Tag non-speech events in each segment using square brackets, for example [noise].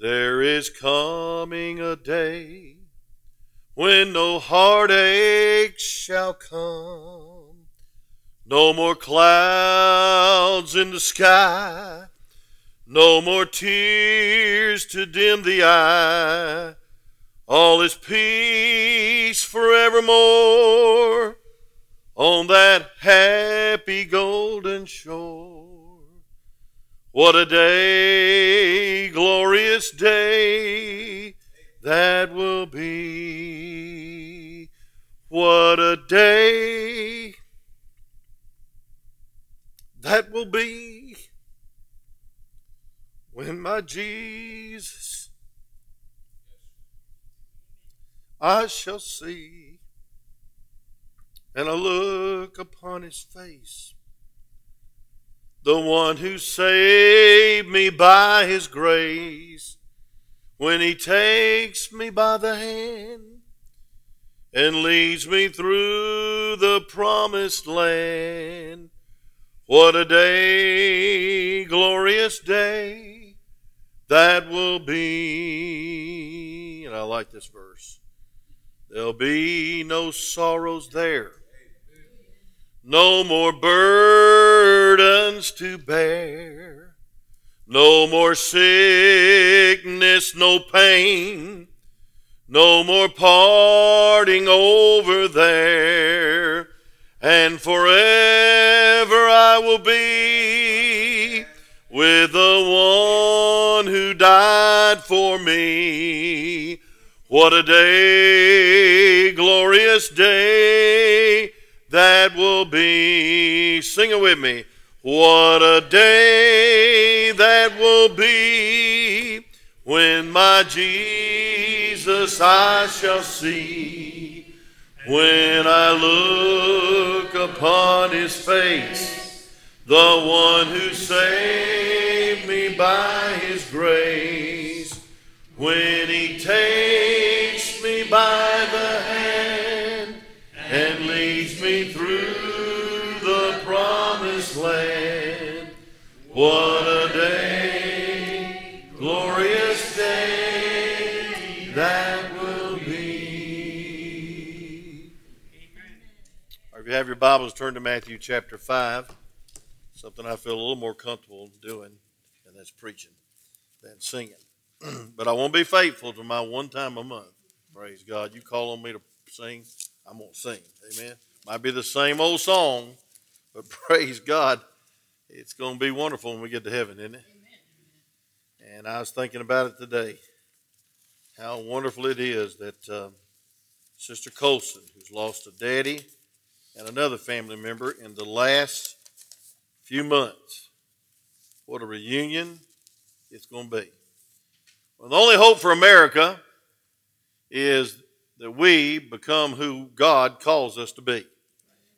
There is coming a day when no heartache shall come, no more clouds in the sky, no more tears to dim the eye. All is peace forevermore on that happy golden shore. What a day, glorious day that will be. What a day that will be when my Jesus I shall see and I look upon his face the one who saved me by his grace, when he takes me by the hand and leads me through the promised land. What a day, glorious day that will be. And I like this verse. There'll be no sorrows there no more burdens to bear. No more sickness, no pain. No more parting over there. And forever I will be with the one who died for me. What a day, glorious day that will be. Sing it with me. What a day that will be when my Jesus I shall see. When I look upon his face, the one who saved me by his grace, when he takes me by the hand and leads me through the promised land. What a day, glorious day that will be. If you have your Bibles, turn to Matthew chapter 5. Something I feel a little more comfortable doing, and that's preaching than singing. [clears throat] but I won't be faithful to my one time a month. Praise God. You call on me to sing. I'm going to sing. Amen. Might be the same old song, but [laughs] praise God, it's going to be wonderful when we get to heaven, isn't it? Amen. And I was thinking about it today. How wonderful it is that uh, Sister Colson, who's lost a daddy and another family member in the last few months, what a reunion it's going to be. Well, the only hope for America is that we become who God calls us to be.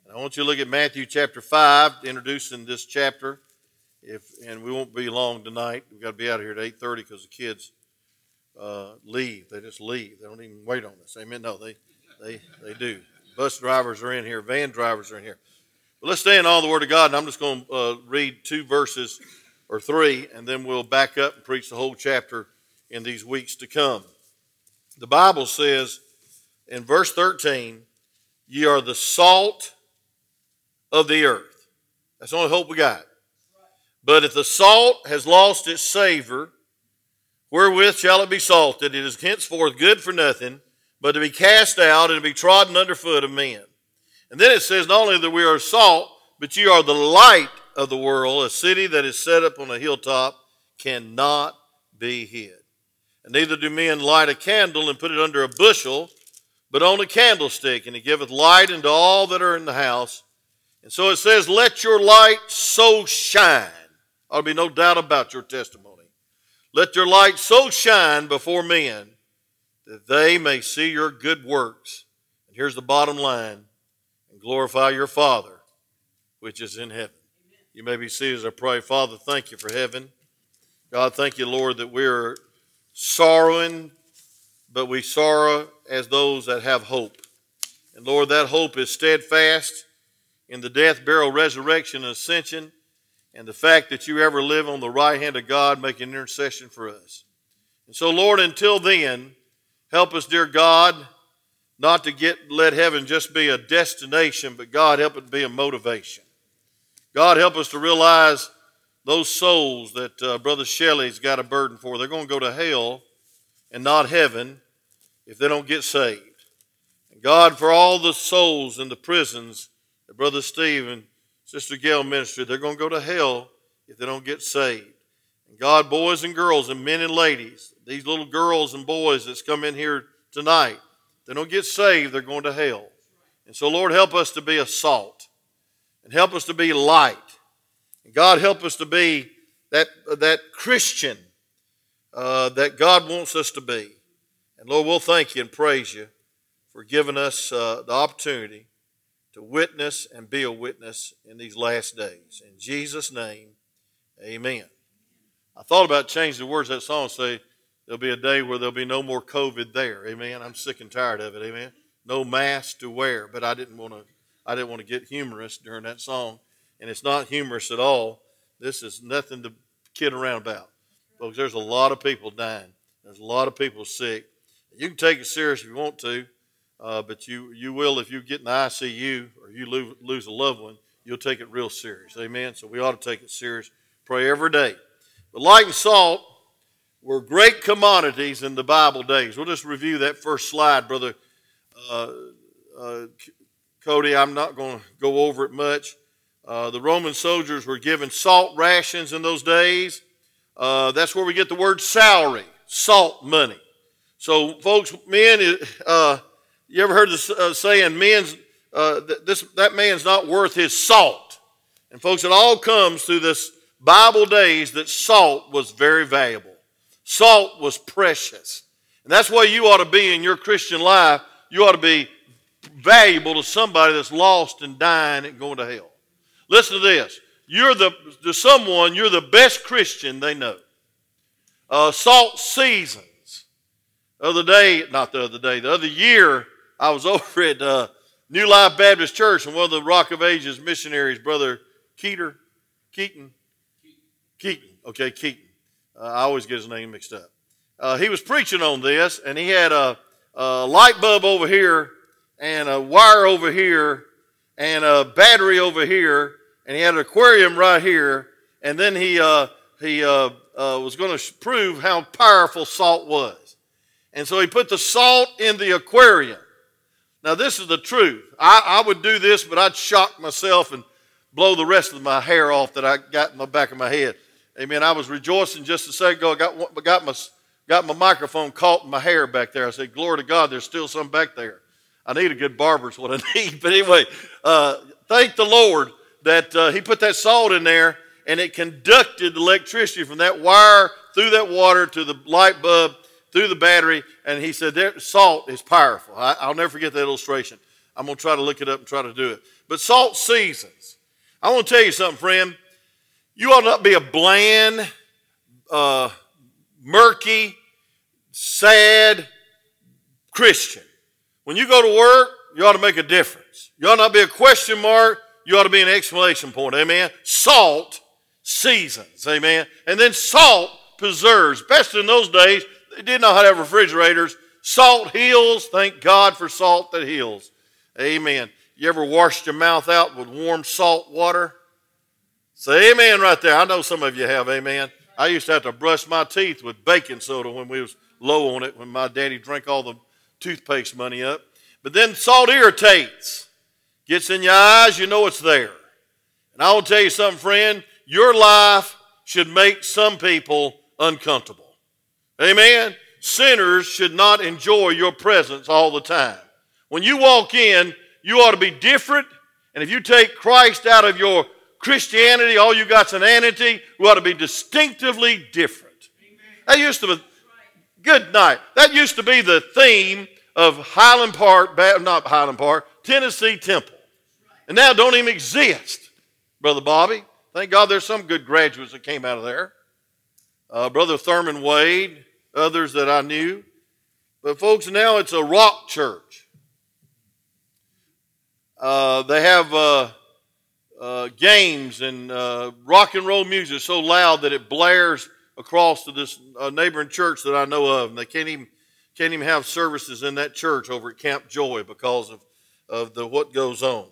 And I want you to look at Matthew chapter 5, introducing this chapter. If and we won't be long tonight. We've got to be out of here at 8.30 because the kids uh, leave. They just leave. They don't even wait on us. Amen? No, they, they, they do. Bus drivers are in here. Van drivers are in here. But let's stay in all the Word of God, and I'm just going to uh, read two verses or three, and then we'll back up and preach the whole chapter in these weeks to come. The Bible says in verse 13, Ye are the salt of the earth. That's the only hope we got. But if the salt has lost its savor, wherewith shall it be salted? It is henceforth good for nothing, but to be cast out and to be trodden underfoot of men. And then it says, not only that we are salt, but ye are the light of the world. A city that is set up on a hilltop cannot be hid. And neither do men light a candle and put it under a bushel, but on a candlestick, and it giveth light unto all that are in the house. And so it says, Let your light so shine. There'll be no doubt about your testimony. Let your light so shine before men that they may see your good works. And here's the bottom line and glorify your Father which is in heaven. You may be seated as I pray. Father, thank you for heaven. God, thank you, Lord, that we're sorrowing, but we sorrow as those that have hope. And Lord, that hope is steadfast in the death, burial, resurrection, and ascension, and the fact that you ever live on the right hand of God making intercession for us. And so, Lord, until then, help us, dear God, not to get let heaven just be a destination, but God help it be a motivation. God help us to realize those souls that uh, Brother Shelley's got a burden for. They're going to go to hell and not heaven if they don't get saved. And God, for all the souls in the prisons that Brother Steve and Sister Gail ministered, they're going to go to hell if they don't get saved. And God, boys and girls and men and ladies, these little girls and boys that's come in here tonight, they don't get saved, they're going to hell. And so, Lord, help us to be a salt and help us to be light. And God, help us to be that, that Christian uh, that God wants us to be. And Lord, we'll thank you and praise you for giving us uh, the opportunity to witness and be a witness in these last days. In Jesus' name, amen. I thought about changing the words of that song and say, There'll be a day where there'll be no more COVID there. Amen. I'm sick and tired of it. Amen. No mask to wear, but I didn't want to. I didn't want to get humorous during that song, and it's not humorous at all. This is nothing to kid around about. Folks, there's a lot of people dying. There's a lot of people sick. You can take it serious if you want to, uh, but you, you will if you get in the ICU or you lose, lose a loved one, you'll take it real serious. Amen? So we ought to take it serious. Pray every day. But light and salt were great commodities in the Bible days. We'll just review that first slide, Brother uh, uh, Cody. I'm not going to go over it much. Uh, the Roman soldiers were given salt rations in those days. Uh, that's where we get the word salary, salt money. So, folks, men, uh, you ever heard the uh, saying, "Men's uh, this that man's not worth his salt." And folks, it all comes through this Bible days that salt was very valuable. Salt was precious, and that's why you ought to be in your Christian life. You ought to be valuable to somebody that's lost and dying and going to hell. Listen to this. You're the, to someone, you're the best Christian they know. Uh, salt seasons. The other day, not the other day, the other year, I was [laughs] over at uh, New Life Baptist Church, and one of the Rock of Ages missionaries, Brother Keeter, Keaton, Keaton, okay, Keaton. Uh, I always get his name mixed up. Uh, he was preaching on this, and he had a, a light bulb over here, and a wire over here, and a battery over here, and he had an aquarium right here, and then he, uh, he uh, uh, was going to prove how powerful salt was. And so he put the salt in the aquarium. Now, this is the truth. I, I would do this, but I'd shock myself and blow the rest of my hair off that I got in the back of my head. Amen. I was rejoicing just a second ago. I got, got, my, got my microphone caught in my hair back there. I said, Glory to God, there's still some back there. I need a good barber, is what I [laughs] need. But anyway, uh, thank the Lord that uh, he put that salt in there and it conducted electricity from that wire through that water to the light bulb through the battery. And he said, there, salt is powerful. I, will never forget that illustration. I'm going to try to look it up and try to do it. But salt seasons. I want to tell you something, friend. You ought not be a bland, uh, murky, sad Christian. When you go to work, you ought to make a difference. You ought not be a question mark you ought to be an exclamation point. Amen. Salt seasons. Amen. And then salt preserves. Best in those days, they how to have refrigerators. Salt heals. Thank God for salt that heals. Amen. You ever washed your mouth out with warm salt water? Say amen right there. I know some of you have. Amen. I used to have to brush my teeth with baking soda when we was low on it when my daddy drank all the toothpaste money up. But then salt irritates gets in your eyes, you know it's there. And I will tell you something, friend, your life should make some people uncomfortable. Amen? Sinners should not enjoy your presence all the time. When you walk in, you ought to be different. And if you take Christ out of your Christianity, all you got's an entity, we ought to be distinctively different. That used to be, good night. That used to be the theme of Highland Park, not Highland Park, Tennessee Temple and now don't even exist, Brother Bobby. Thank God there's some good graduates that came out of there. Uh, Brother Thurman Wade, others that I knew. But, folks, now it's a rock church. Uh, they have uh, uh games and uh, rock and roll music so loud that it blares across to this uh, neighboring church that I know of, and they can't even can't even have services in that church over at Camp Joy because of of the what goes on.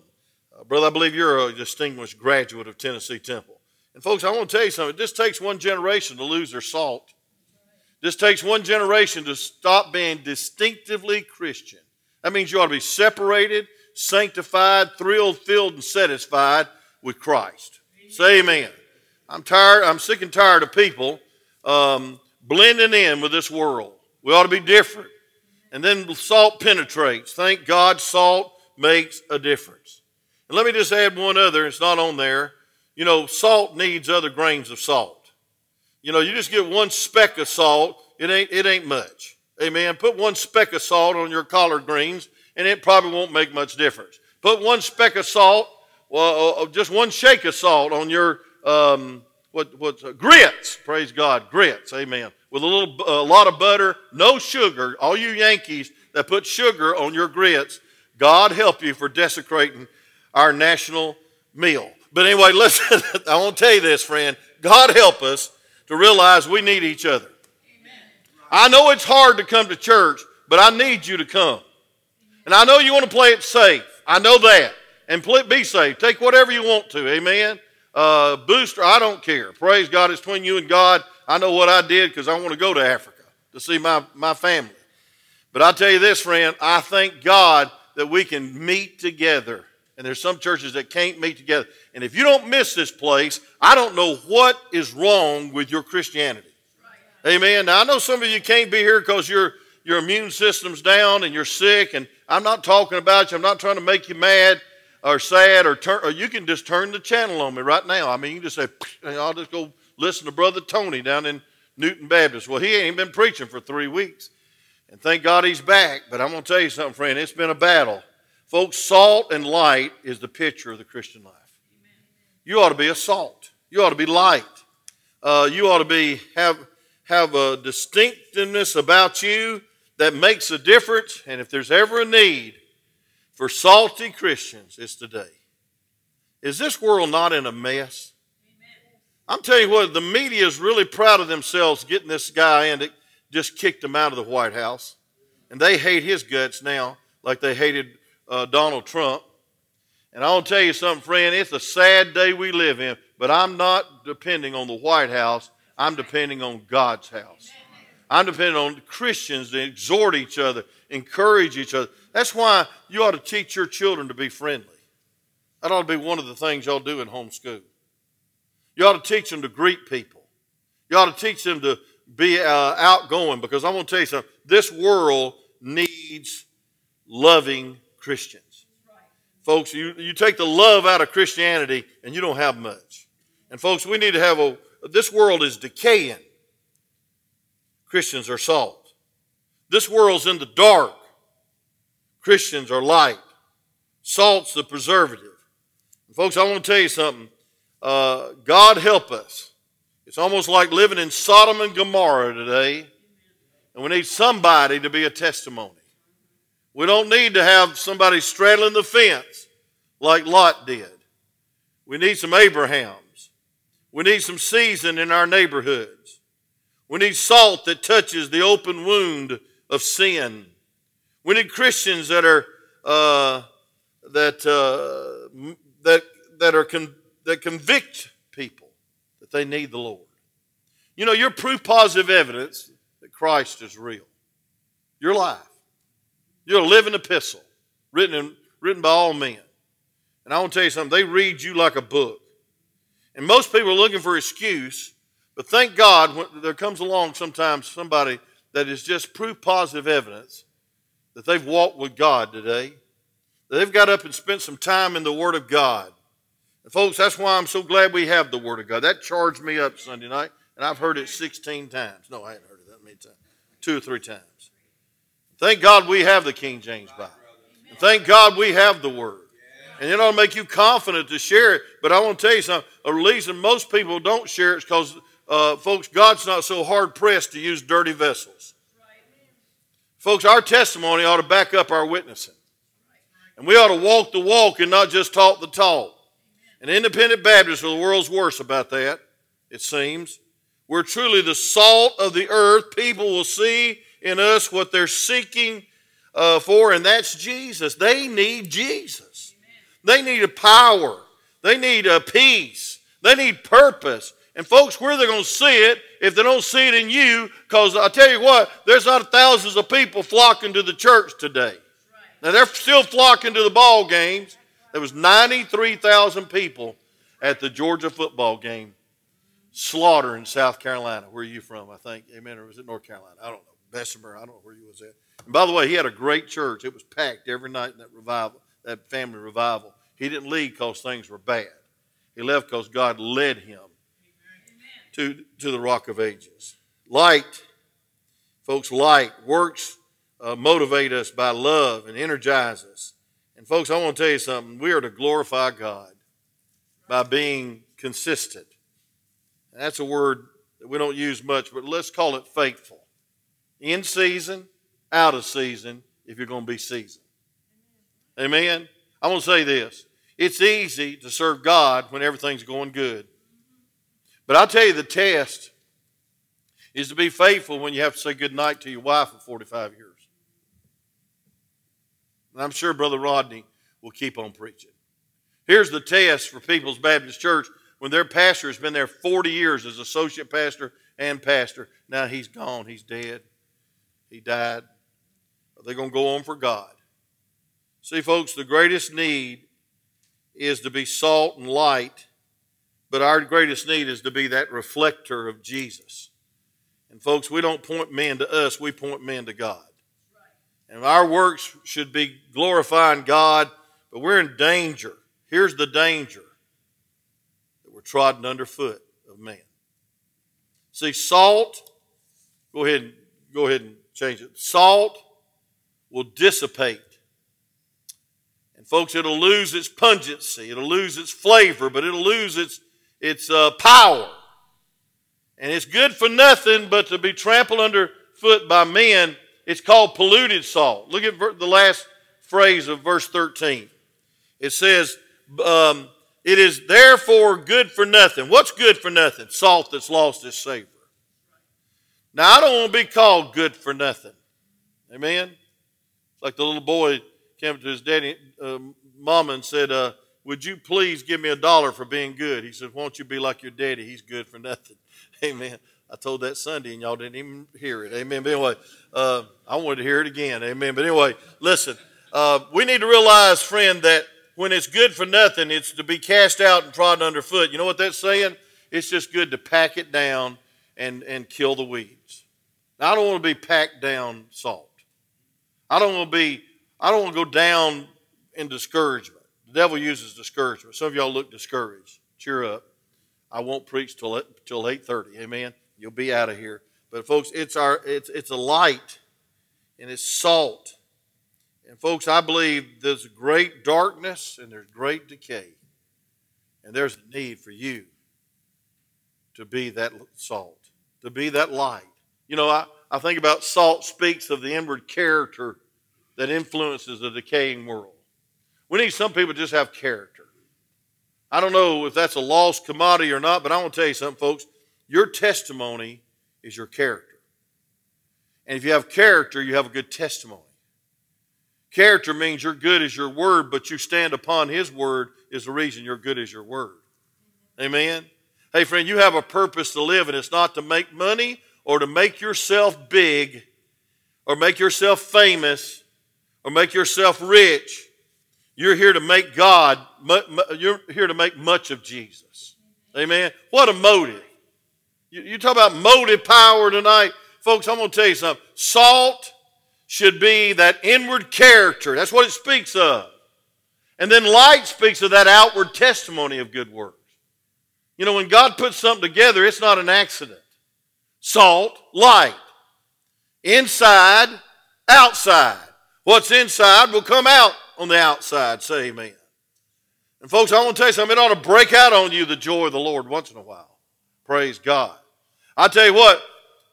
Uh, brother, I believe you're a distinguished graduate of Tennessee Temple. And folks, I want to tell you something. This takes one generation to lose their salt. This takes one generation to stop being distinctively Christian. That means you ought to be separated, sanctified, thrilled, filled, and satisfied with Christ. Say amen. I'm tired, I'm sick and tired of people um, blending in with this world. We ought to be different. And then salt penetrates. Thank God salt makes a difference. And let me just add one other, it's not on there. You know, salt needs other grains of salt. You know, you just get one speck of salt, it ain't, it ain't much. Amen. Put one speck of salt on your collard greens, and it probably won't make much difference. Put one speck of salt, well, uh, uh, just one shake of salt on your um, what, what's uh, grits. Praise God, grits. Amen. With a little, a lot of butter, no sugar. All you Yankees that put sugar on your grits, God help you for desecrating our national meal. But anyway, [laughs] listen. I want to tell you this, friend. God help us to realize we need each other. Amen. I know it's hard to come to church, but I need you to come. And I know you want to play it safe. I know that. And be safe. Take whatever you want to. Amen. Uh, booster, I don't care. Praise God. It's between you and God. I know what I did because I want to go to Africa to see my, my family. But I tell you this, friend, I thank God that we can meet together. And there's some churches that can't meet together. And if you don't miss this place, I don't know what is wrong with your Christianity. Amen. Now I know some of you can't be here because your your immune system's down and you're sick, and I'm not talking about you. I'm not trying to make you mad or sad or turn. Or you can just turn the channel on me right now. I mean, you can just say, "I'll just go listen to Brother Tony down in Newton Baptist." Well, he ain't been preaching for three weeks, and thank God he's back. But I'm going to tell you something, friend. It's been a battle, folks. Salt and light is the picture of the Christian life. You ought to be a salt. You ought to be light. Uh, you ought to be have have a distinctiveness about you that makes a difference. And if there's ever a need for salty Christians, it's today. Is this world not in a mess? I'm telling you what, the media is really proud of themselves getting this guy and it just kicked him out of the White House. And they hate his guts now, like they hated uh, Donald Trump. And I'll tell you something, friend, it's a sad day we live in, but I'm not depending on the White House. I'm depending on God's house. I'm depending on Christians to exhort each other, encourage each other. That's why you ought to teach your children to be friendly. That ought to be one of the things y'all do in homeschool. You ought to teach them to greet people. You ought to teach them to be uh, outgoing because I'm going to tell you something. This world needs loving Christians. Folks, you, you take the love out of Christianity and you don't have much. And folks, we need to have a this world is decaying. Christians are salt. This world's in the dark. Christians are light. Salt's the preservative. And folks, I want to tell you something. Uh, God help us. It's almost like living in Sodom and Gomorrah today, and we need somebody to be a testimony. We don't need to have somebody straddling the fence like Lot did. We need some Abrahams. We need some season in our neighborhoods. We need salt that touches the open wound of sin. We need Christians that are uh, that uh, that that are con- that convict people that they need the Lord. You know, you're proof positive evidence that Christ is real. Your life. You're a living epistle written in, written by all men. And I want to tell you something, they read you like a book. And most people are looking for excuse, but thank God when there comes along sometimes somebody that is just proof positive evidence that they've walked with God today. They've got up and spent some time in the Word of God. And folks, that's why I'm so glad we have the Word of God. That charged me up Sunday night, and I've heard it 16 times. No, I hadn't heard it that many times. Two or three times. Thank God we have the King James Bible. And thank God we have the Word. And it ought to make you confident to share it. But I want to tell you something. A reason most people don't share it is because, uh, folks, God's not so hard pressed to use dirty vessels. Folks, our testimony ought to back up our witnessing. And we ought to walk the walk and not just talk the talk. And independent Baptists are the world's worst about that, it seems. We're truly the salt of the earth. People will see in us what they're seeking uh, for, and that's Jesus. They need Jesus. They need a power. They need a peace. They need purpose. And folks, where they're going to see it if they don't see it in you, because I tell you what, there's not thousands of people flocking to the church today. Now they're still flocking to the ball games. There was 93,000 people at the Georgia football game. Slaughter in South Carolina. Where are you from? I think. Amen. Or was it North Carolina? I don't know. Bessemer. I don't know where you was at. And by the way, he had a great church. It was packed every night in that revival, that family revival. He didn't leave because things were bad. He left because God led him to, to the rock of ages. Light, folks, light works uh, motivate us by love and energize us. And folks, I want to tell you something. We are to glorify God by being consistent. And that's a word that we don't use much, but let's call it faithful. In season, out of season, if you're going to be seasoned. Amen. I want to say this. It's easy to serve God when everything's going good. But I'll tell you the test is to be faithful when you have to say goodnight to your wife for 45 years. And I'm sure Brother Rodney will keep on preaching. Here's the test for People's Baptist Church when their pastor has been there 40 years as associate pastor and pastor. Now he's gone, he's dead, he died. Are they going to go on for God? See, folks, the greatest need is to be salt and light, but our greatest need is to be that reflector of Jesus. And, folks, we don't point men to us, we point men to God. And our works should be glorifying God, but we're in danger. Here's the danger that we're trodden underfoot of man. See, salt, go ahead go ahead and change it. Salt will dissipate. And folks, it'll lose its pungency, it'll lose its flavor, but it'll lose its its uh, power. And it's good for nothing but to be trampled underfoot by men it's called polluted salt. Look at the last phrase of verse 13. It says, um, It is therefore good for nothing. What's good for nothing? Salt that's lost its savor. Now, I don't want to be called good for nothing. Amen? It's like the little boy came to his daddy, uh, mama, and said, uh, Would you please give me a dollar for being good? He said, Won't you be like your daddy? He's good for nothing. [laughs] Amen. I told that Sunday and y'all didn't even hear it. Amen. But anyway, uh, I wanted to hear it again. Amen. But anyway, listen, uh, we need to realize, friend, that when it's good for nothing, it's to be cast out and trodden underfoot. You know what that's saying? It's just good to pack it down and, and kill the weeds. Now, I don't want to be packed down salt. I don't want to be, I don't want to go down in discouragement. The devil uses discouragement. Some of y'all look discouraged. Cheer up. I won't preach till till 8:30. Amen. You'll be out of here. But folks, it's our it's it's a light and it's salt. And folks, I believe there's great darkness and there's great decay. And there's a need for you to be that salt, to be that light. You know, I, I think about salt speaks of the inward character that influences the decaying world. We need some people just have character. I don't know if that's a lost commodity or not, but I want to tell you something, folks. Your testimony is your character. And if you have character, you have a good testimony. Character means you're good as your word, but you stand upon his word is the reason you're good as your word. Amen? Hey, friend, you have a purpose to live, and it's not to make money or to make yourself big or make yourself famous or make yourself rich. You're here to make God, you're here to make much of Jesus. Amen? What a motive. You, talk about motive power tonight. Folks, I'm going to tell you something. Salt should be that inward character. That's what it speaks of. And then light speaks of that outward testimony of good works. You know, when God puts something together, it's not an accident. Salt, light. Inside, outside. What's inside will come out on the outside. Say amen. And folks, I want to tell you something. It ought to break out on you the joy of the Lord once in a while. Praise God. I tell you what,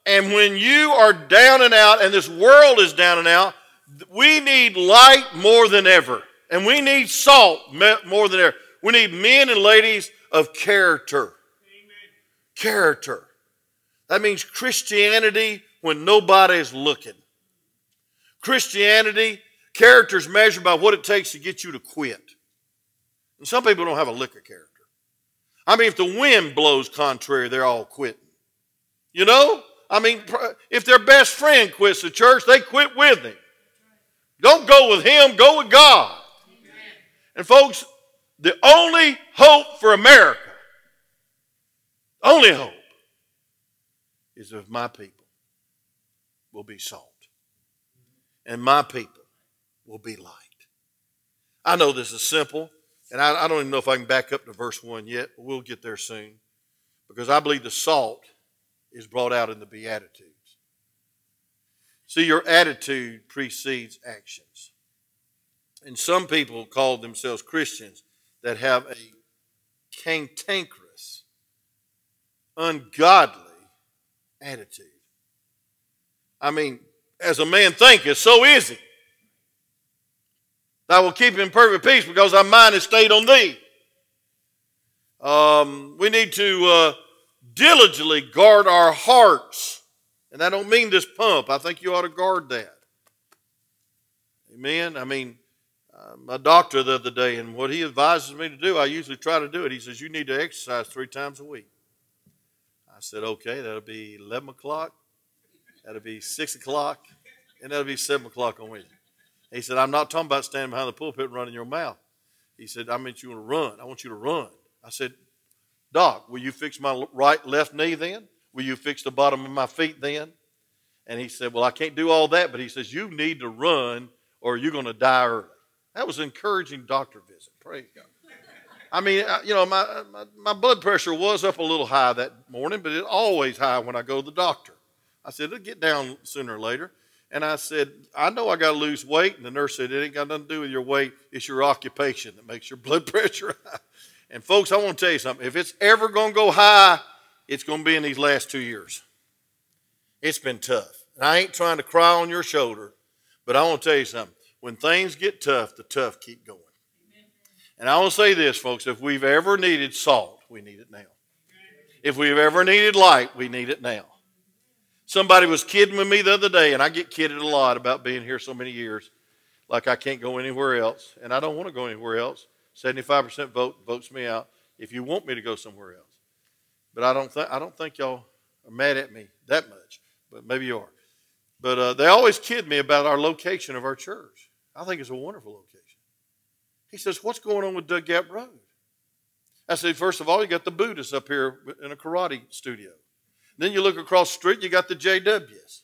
and when you are down and out, and this world is down and out, we need light more than ever. And we need salt more than ever. We need men and ladies of character. Amen. Character. That means Christianity when nobody is looking. Christianity, character is measured by what it takes to get you to quit. And some people don't have a lick of character. I mean, if the wind blows contrary, they're all quitting. You know? I mean, if their best friend quits the church, they quit with him. Don't go with him, go with God. And folks, the only hope for America, only hope, is if my people will be salt. And my people will be light. I know this is simple, and I, I don't even know if I can back up to verse 1 yet, but we'll get there soon. Because I believe the salt is brought out in the Beatitudes. See, your attitude precedes actions. And some people call themselves Christians that have a cantankerous, ungodly attitude. I mean, as a man thinketh, so is he. Thou will keep in perfect peace because thy mind is stayed on thee. Um, we need to uh, diligently guard our hearts. And I don't mean this pump. I think you ought to guard that. Amen. I mean, uh, my doctor the other day, and what he advises me to do, I usually try to do it. He says, You need to exercise three times a week. I said, Okay, that'll be 11 o'clock, that'll be 6 o'clock, and that'll be 7 o'clock on Wednesday. He said, I'm not talking about standing behind the pulpit and running your mouth. He said, I meant you want to run. I want you to run. I said, Doc, will you fix my right left knee then? Will you fix the bottom of my feet then? And he said, Well, I can't do all that, but he says, You need to run or you're going to die early. That was an encouraging doctor visit. Praise God. I mean, you know, my, my, my, blood pressure was up a little high that morning, but it's always high when I go to the doctor. I said, it'll get down sooner or later. And I said, I know I got to lose weight. And the nurse said, it ain't got nothing to do with your weight. It's your occupation that makes your [laughs] blood pressure high. And folks, I want to tell you something. If it's ever going to go high, it's going to be in these last two years. It's been tough. And I ain't trying to cry on your shoulder, but I want to tell you something. When things get tough, the tough keep going. And I want to say this, folks. If we've ever needed salt, we need it now. If we've ever needed light, we need it now. Somebody was kidding with me the other day, and I get kidded a lot about being here so many years, like I can't go anywhere else, and I don't want to go anywhere else. 75% vote votes me out if you want me to go somewhere else. But I don't think I don't think y'all are mad at me that much. But maybe you are. But uh, they always kid me about our location of our church. I think it's a wonderful location. He says, "What's going on with Dug Gap Road?" I said, first of all, you got the Buddhists up here in a karate studio. Then you look across the street, you got the JWs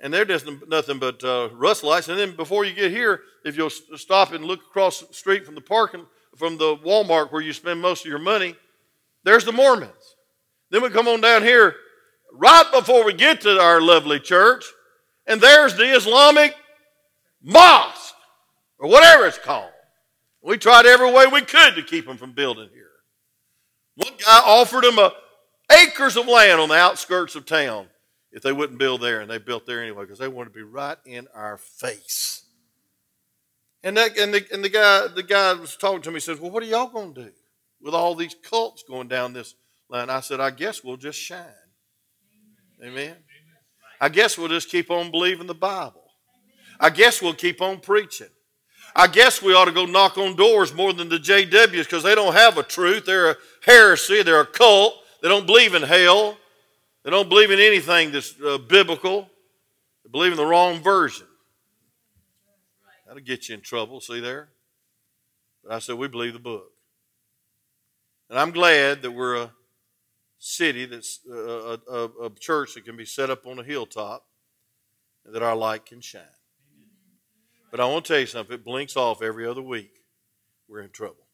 and they're just nothing but uh, Russellites. And then before you get here, if you'll stop and look across the street from the parking, from the Walmart where you spend most of your money, there's the Mormons. Then we come on down here right before we get to our lovely church, and there's the Islamic mosque, or whatever it's called. We tried every way we could to keep them from building here. One guy offered them a, acres of land on the outskirts of town if they wouldn't build there, and they built there anyway because they wanted to be right in our face. And that and the and the guy the guy was talking to me says, "Well, what are y'all going to do with all these cults going down this line?" I said, "I guess we'll just shine." Amen. I guess we'll just keep on believing the Bible. I guess we'll keep on preaching. I guess we ought to go knock on doors more than the JWs because they don't have a truth. They're a heresy. They're a cult. They don't believe in hell. They don't believe in anything that's uh, biblical. They believe in the wrong version. That'll get you in trouble, see there? But I said, we believe the book. And I'm glad that we're a city that's uh, a, a, a church that can be set up on a hilltop and that our light can shine. But I want to tell you something it blinks off every other week, we're in trouble.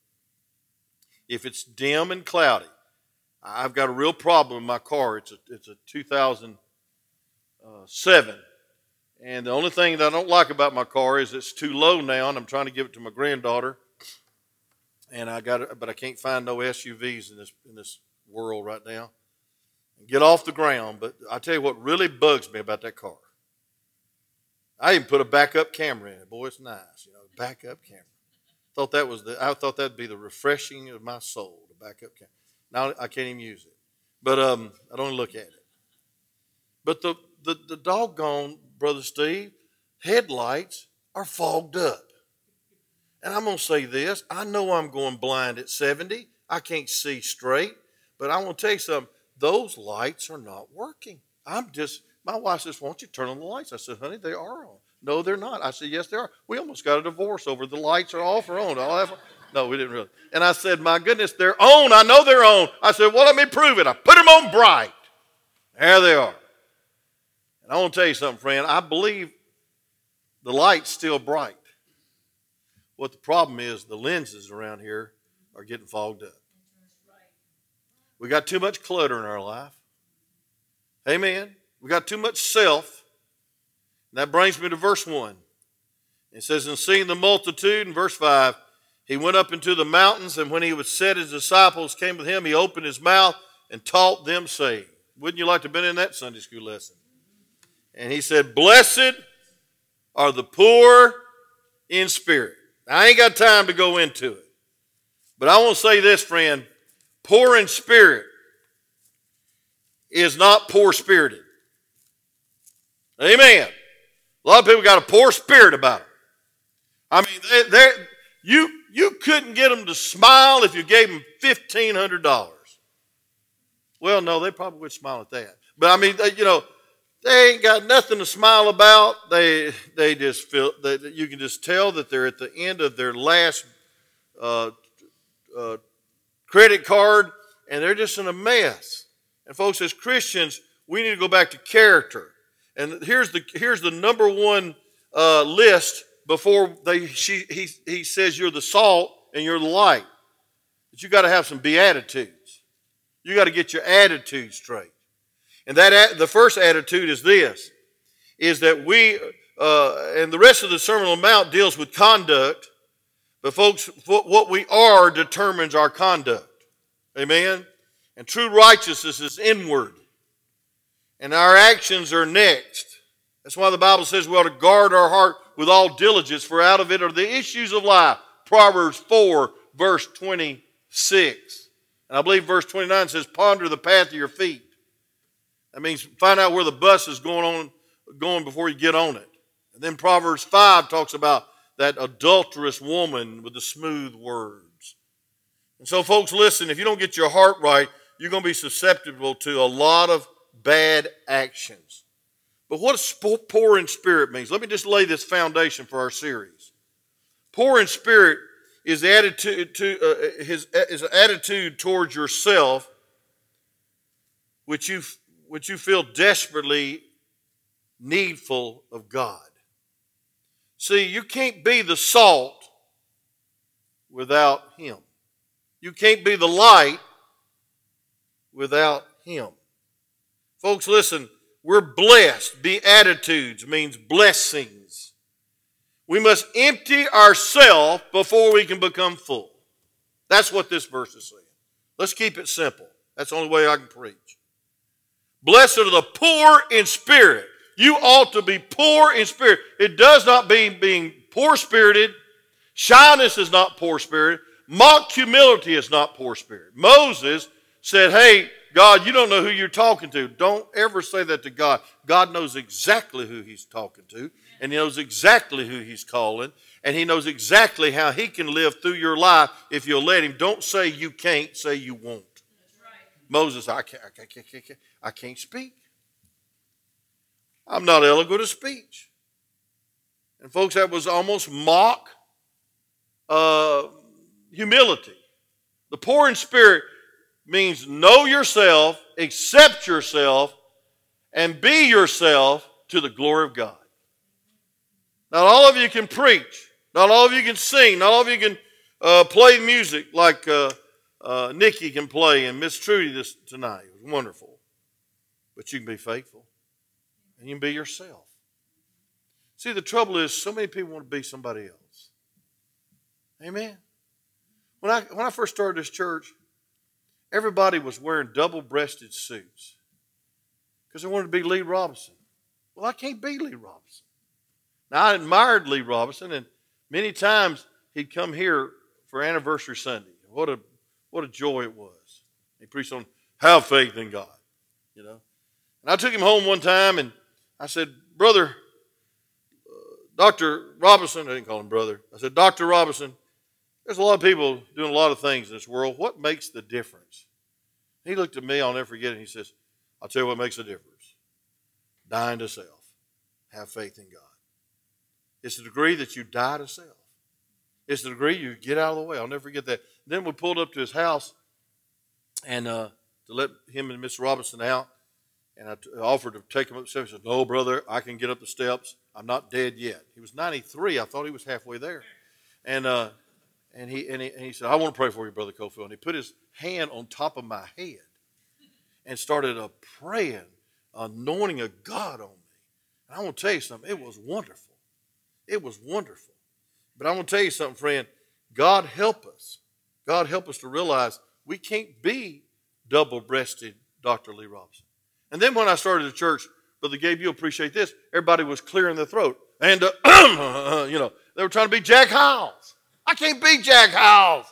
If it's dim and cloudy, I've got a real problem in my car. It's a, it's a 2007. And the only thing that I don't like about my car is it's too low now, and I'm trying to give it to my granddaughter. And I got it, but I can't find no SUVs in this in this world right now. Get off the ground. But I tell you what really bugs me about that car. I even put a backup camera in it. Boy, it's nice, you know, backup camera. Thought that was the I thought that'd be the refreshing of my soul, the backup camera. Now I can't even use it. But um, I don't look at it. But the, the, the doggone, Brother Steve, headlights are fogged up. And I'm going to say this I know I'm going blind at 70. I can't see straight. But I want to tell you something those lights are not working. I'm just, my wife says, Won't you turn on the lights? I said, Honey, they are on. No, they're not. I said, Yes, they are. We almost got a divorce over the lights are off or on. No, we didn't really. And I said, My goodness, they're on. I know they're on. I said, Well, let me prove it. I put them on bright. There they are. And I want to tell you something, friend. I believe the light's still bright. What the problem is, the lenses around here are getting fogged up. We got too much clutter in our life. Amen. We got too much self. That brings me to verse 1. It says, And seeing the multitude, in verse 5, he went up into the mountains, and when he was set, his disciples came with him. He opened his mouth and taught them, saying, Wouldn't you like to have been in that Sunday school lesson? And he said, Blessed are the poor in spirit. I ain't got time to go into it. But I want to say this, friend poor in spirit is not poor spirited. Amen. A lot of people got a poor spirit about them. I mean, they, you, you couldn't get them to smile if you gave them $1,500. Well, no, they probably would smile at that. But I mean, they, you know, they ain't got nothing to smile about. They, they just feel that you can just tell that they're at the end of their last uh, uh, credit card and they're just in a mess. And folks, as Christians, we need to go back to character. And here's the here's the number one uh, list before they she he he says you're the salt and you're the light. But you got to have some beatitudes. You got to get your attitude straight. And that the first attitude is this: is that we uh, and the rest of the Sermon on the Mount deals with conduct, but folks, what we are determines our conduct. Amen. And true righteousness is inward, and our actions are next. That's why the Bible says we ought to guard our heart with all diligence, for out of it are the issues of life. Proverbs 4, verse 26. And I believe verse 29 says, Ponder the path of your feet. That means find out where the bus is going on, going before you get on it. And then Proverbs 5 talks about that adulterous woman with the smooth words. And so, folks, listen, if you don't get your heart right, you're going to be susceptible to a lot of bad actions. But what poor in spirit means? Let me just lay this foundation for our series. Poor in spirit is attitude to uh, his, his attitude towards yourself, which you which you feel desperately needful of God. See, you can't be the salt without Him. You can't be the light without Him. Folks, listen, we're blessed. Beatitudes means blessings. We must empty ourselves before we can become full. That's what this verse is saying. Let's keep it simple. That's the only way I can preach. Blessed are the poor in spirit. You ought to be poor in spirit. It does not mean being poor spirited. Shyness is not poor spirit. Mock humility is not poor spirit. Moses said, Hey, God, you don't know who you're talking to. Don't ever say that to God. God knows exactly who he's talking to, and he knows exactly who he's calling, and he knows exactly how he can live through your life if you'll let him. Don't say you can't, say you won't. Moses, I can't, I can't, I can't, I can't speak. I'm not eloquent of speech. And folks, that was almost mock uh, humility. The poor in spirit means know yourself, accept yourself, and be yourself to the glory of God. Not all of you can preach. Not all of you can sing. Not all of you can uh, play music like uh, uh, Nikki can play and Miss Trudy this tonight. It was wonderful. But you can be faithful and you can be yourself. See, the trouble is, so many people want to be somebody else. Amen. When I when I first started this church, everybody was wearing double-breasted suits because they wanted to be Lee Roberson. Well, I can't be Lee Roberson. Now I admired Lee Roberson, and many times he'd come here for anniversary Sunday. What a what a joy it was. He preached on have faith in God, you know. And I took him home one time and I said, Brother, uh, Dr. Roberson, I didn't call him brother. I said, Dr. Roberson, there's a lot of people doing a lot of things in this world. What makes the difference? He looked at me, I'll never forget it. He says, I'll tell you what makes a difference dying to self, have faith in God. It's the degree that you die to self. It's the degree you get out of the way. I'll never forget that. Then we pulled up to his house and uh, to let him and Miss Roberson out. And I t- offered to take him up the steps. He said, No, brother, I can get up the steps. I'm not dead yet. He was 93. I thought he was halfway there. And, uh, and, he, and, he, and he said, I want to pray for you, Brother Cofield. And he put his hand on top of my head and started a praying, anointing of God on me. And I want to tell you something, it was wonderful. It was wonderful. But I want to tell you something, friend. God help us. God help us to realize we can't be double breasted Dr. Lee Roberson. And then when I started the church, Brother Gabe, you appreciate this. Everybody was clearing their throat. And, uh, [clears throat] you know, they were trying to be Jack Hyles. I can't beat Jack Hyles.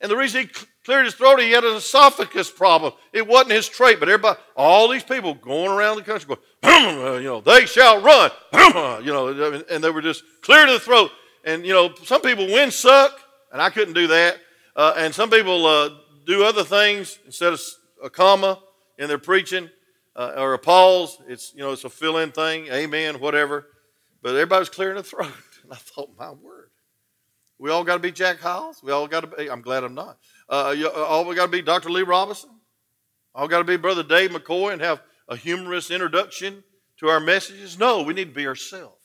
And the reason he cleared his throat, he had an esophagus problem. It wasn't his trait, but everybody, all these people going around the country going, you know, they shall run, you know, and they were just clearing the throat. And, you know, some people wind suck, and I couldn't do that. Uh, and some people uh, do other things instead of a comma in their preaching uh, or a pause. It's, you know, it's a fill in thing, amen, whatever. But everybody's clearing the throat. [laughs] And I thought, my word. We all got to be Jack Hyles. We all got to be, I'm glad I'm not. Uh, you, uh, all we got to be Dr. Lee Roberson. All got to be Brother Dave McCoy and have a humorous introduction to our messages. No, we need to be ourselves.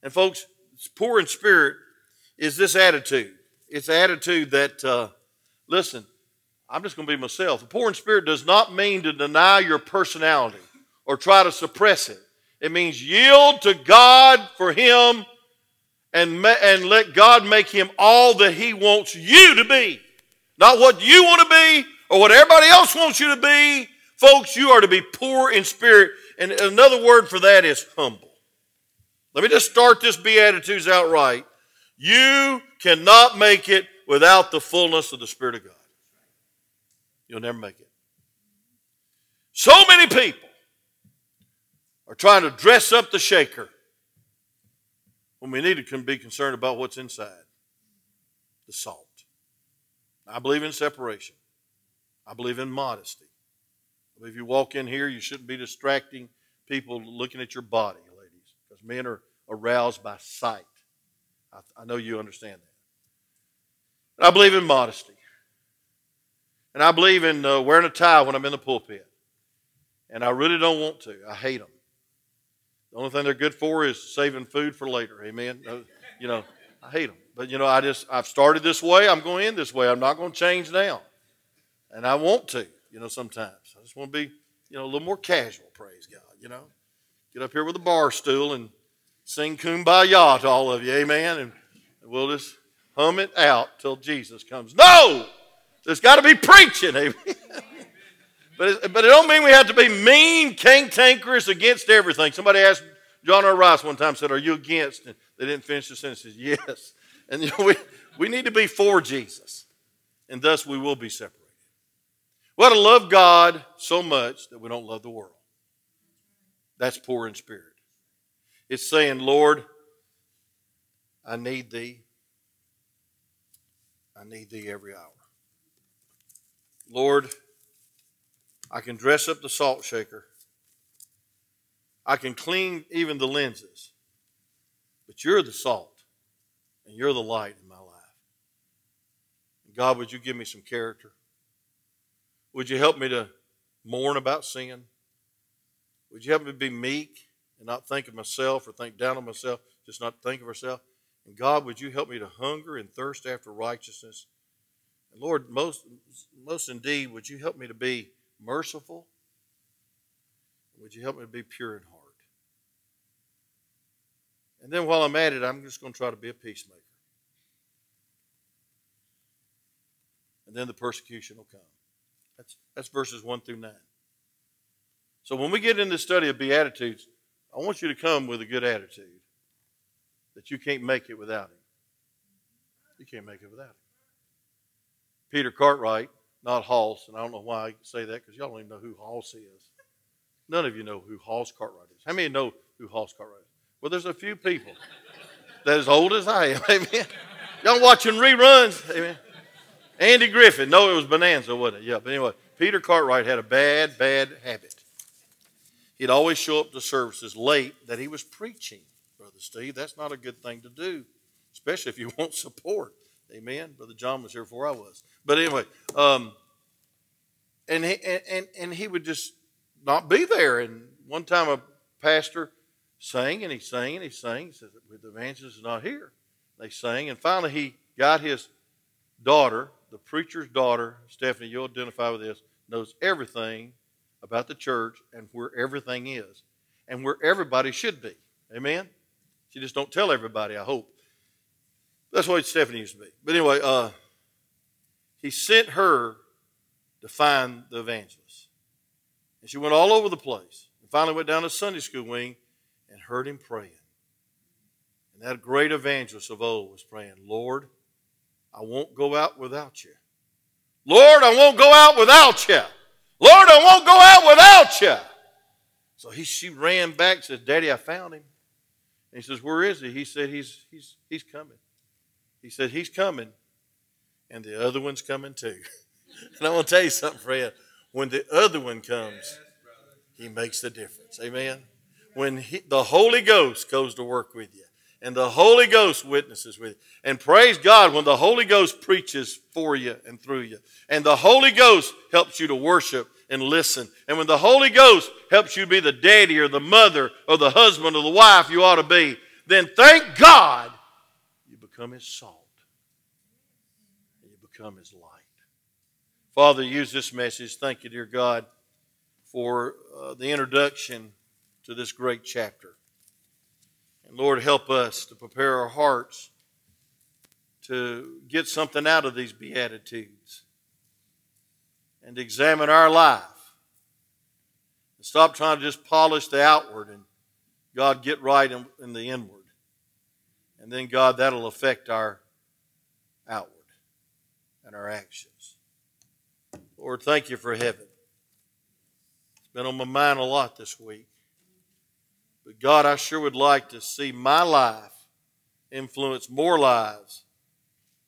And folks, poor in spirit is this attitude. It's attitude that, uh, listen, I'm just going to be myself. Poor in spirit does not mean to deny your personality or try to suppress it. It means yield to God for Him and, and let God make Him all that He wants you to be. Not what you want to be or what everybody else wants you to be. Folks, you are to be poor in spirit. And another word for that is humble. Let me just start this Beatitudes out right. You cannot make it without the fullness of the Spirit of God. You'll never make it. So many people are trying to dress up the shaker when we need to be concerned about what's inside the salt. I believe in separation. I believe in modesty. I believe you walk in here, you shouldn't be distracting people looking at your body, ladies, because men are aroused by sight. I, I know you understand that. I believe in modesty. And I believe in uh, wearing a tie when I'm in the pulpit. And I really don't want to. I hate them. The only thing they're good for is saving food for later. Amen. Uh, you know, I hate them. But you know, I just I've started this way. I'm going in this way. I'm not going to change now, and I want to. You know, sometimes I just want to be you know a little more casual. Praise God. You know, get up here with a bar stool and sing "Kumbaya" to all of you. Amen. And we'll just hum it out till Jesus comes. No, there's got to be preaching. Amen. [laughs] But it, but it don't mean we have to be mean, cantankerous against everything. Somebody asked John R. Rice one time, said, Are you against? And they didn't finish the sentence. Yes. And you know, we, we need to be for Jesus, and thus we will be separated. We ought to love God so much that we don't love the world. That's poor in spirit. It's saying, Lord, I need thee. I need thee every hour. Lord, I can dress up the salt shaker. I can clean even the lenses. But you're the salt and you're the light in my life. God, would you give me some character? Would you help me to mourn about sin? Would you help me be meek and not think of myself or think down on myself, just not think of myself? And God, would you help me to hunger and thirst after righteousness? And Lord, most, most indeed, would you help me to be merciful? Would you help me to be pure in heart? And then while I'm at it, I'm just going to try to be a peacemaker. And then the persecution will come. That's, that's verses 1 through 9. So when we get into the study of Beatitudes, I want you to come with a good attitude that you can't make it without Him. You can't make it without Him. Peter Cartwright, not Hoss, and I don't know why I say that because y'all don't even know who Hoss is. None of you know who Hoss Cartwright is. How many know who Hoss Cartwright is? Well, there's a few people that as old as I am. [laughs] Amen. Y'all watching reruns? Amen. Andy Griffith. No, it was Bonanza, wasn't it? Yeah, but anyway, Peter Cartwright had a bad, bad habit. He'd always show up to services late that he was preaching, Brother Steve. That's not a good thing to do, especially if you [laughs] want support. Amen. Brother John was here before I was. But anyway, um, and he and, and he would just not be there. And one time a pastor sang and he sang and he sang. He said, The evangelist is not here. They sang, and finally he got his daughter, the preacher's daughter, Stephanie, you'll identify with this, knows everything about the church and where everything is and where everybody should be. Amen? She just don't tell everybody, I hope. That's what Stephanie used to be. But anyway, uh, he sent her to find the evangelist. And she went all over the place. And finally went down to Sunday school wing and heard him praying. And that great evangelist of old was praying, Lord, I won't go out without you. Lord, I won't go out without you. Lord, I won't go out without you. So he, she ran back and says, Daddy, I found him. And he says, Where is he? He said, He's, he's, he's coming. He said, He's coming. And the other one's coming too. [laughs] and I want to tell you something, Fred. When the other one comes, he makes the difference. Amen. When he, the Holy Ghost goes to work with you, and the Holy Ghost witnesses with you. And praise God when the Holy Ghost preaches for you and through you. And the Holy Ghost helps you to worship and listen. And when the Holy Ghost helps you be the daddy or the mother or the husband or the wife you ought to be, then thank God become His salt. And you become His light. Father, use this message. Thank you, dear God, for uh, the introduction to this great chapter. And Lord, help us to prepare our hearts to get something out of these Beatitudes and examine our life. And stop trying to just polish the outward and God get right in, in the inward. And then, God, that'll affect our outward and our actions. Lord, thank you for heaven. It's been on my mind a lot this week. But God, I sure would like to see my life influence more lives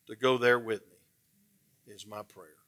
to go there with me, is my prayer.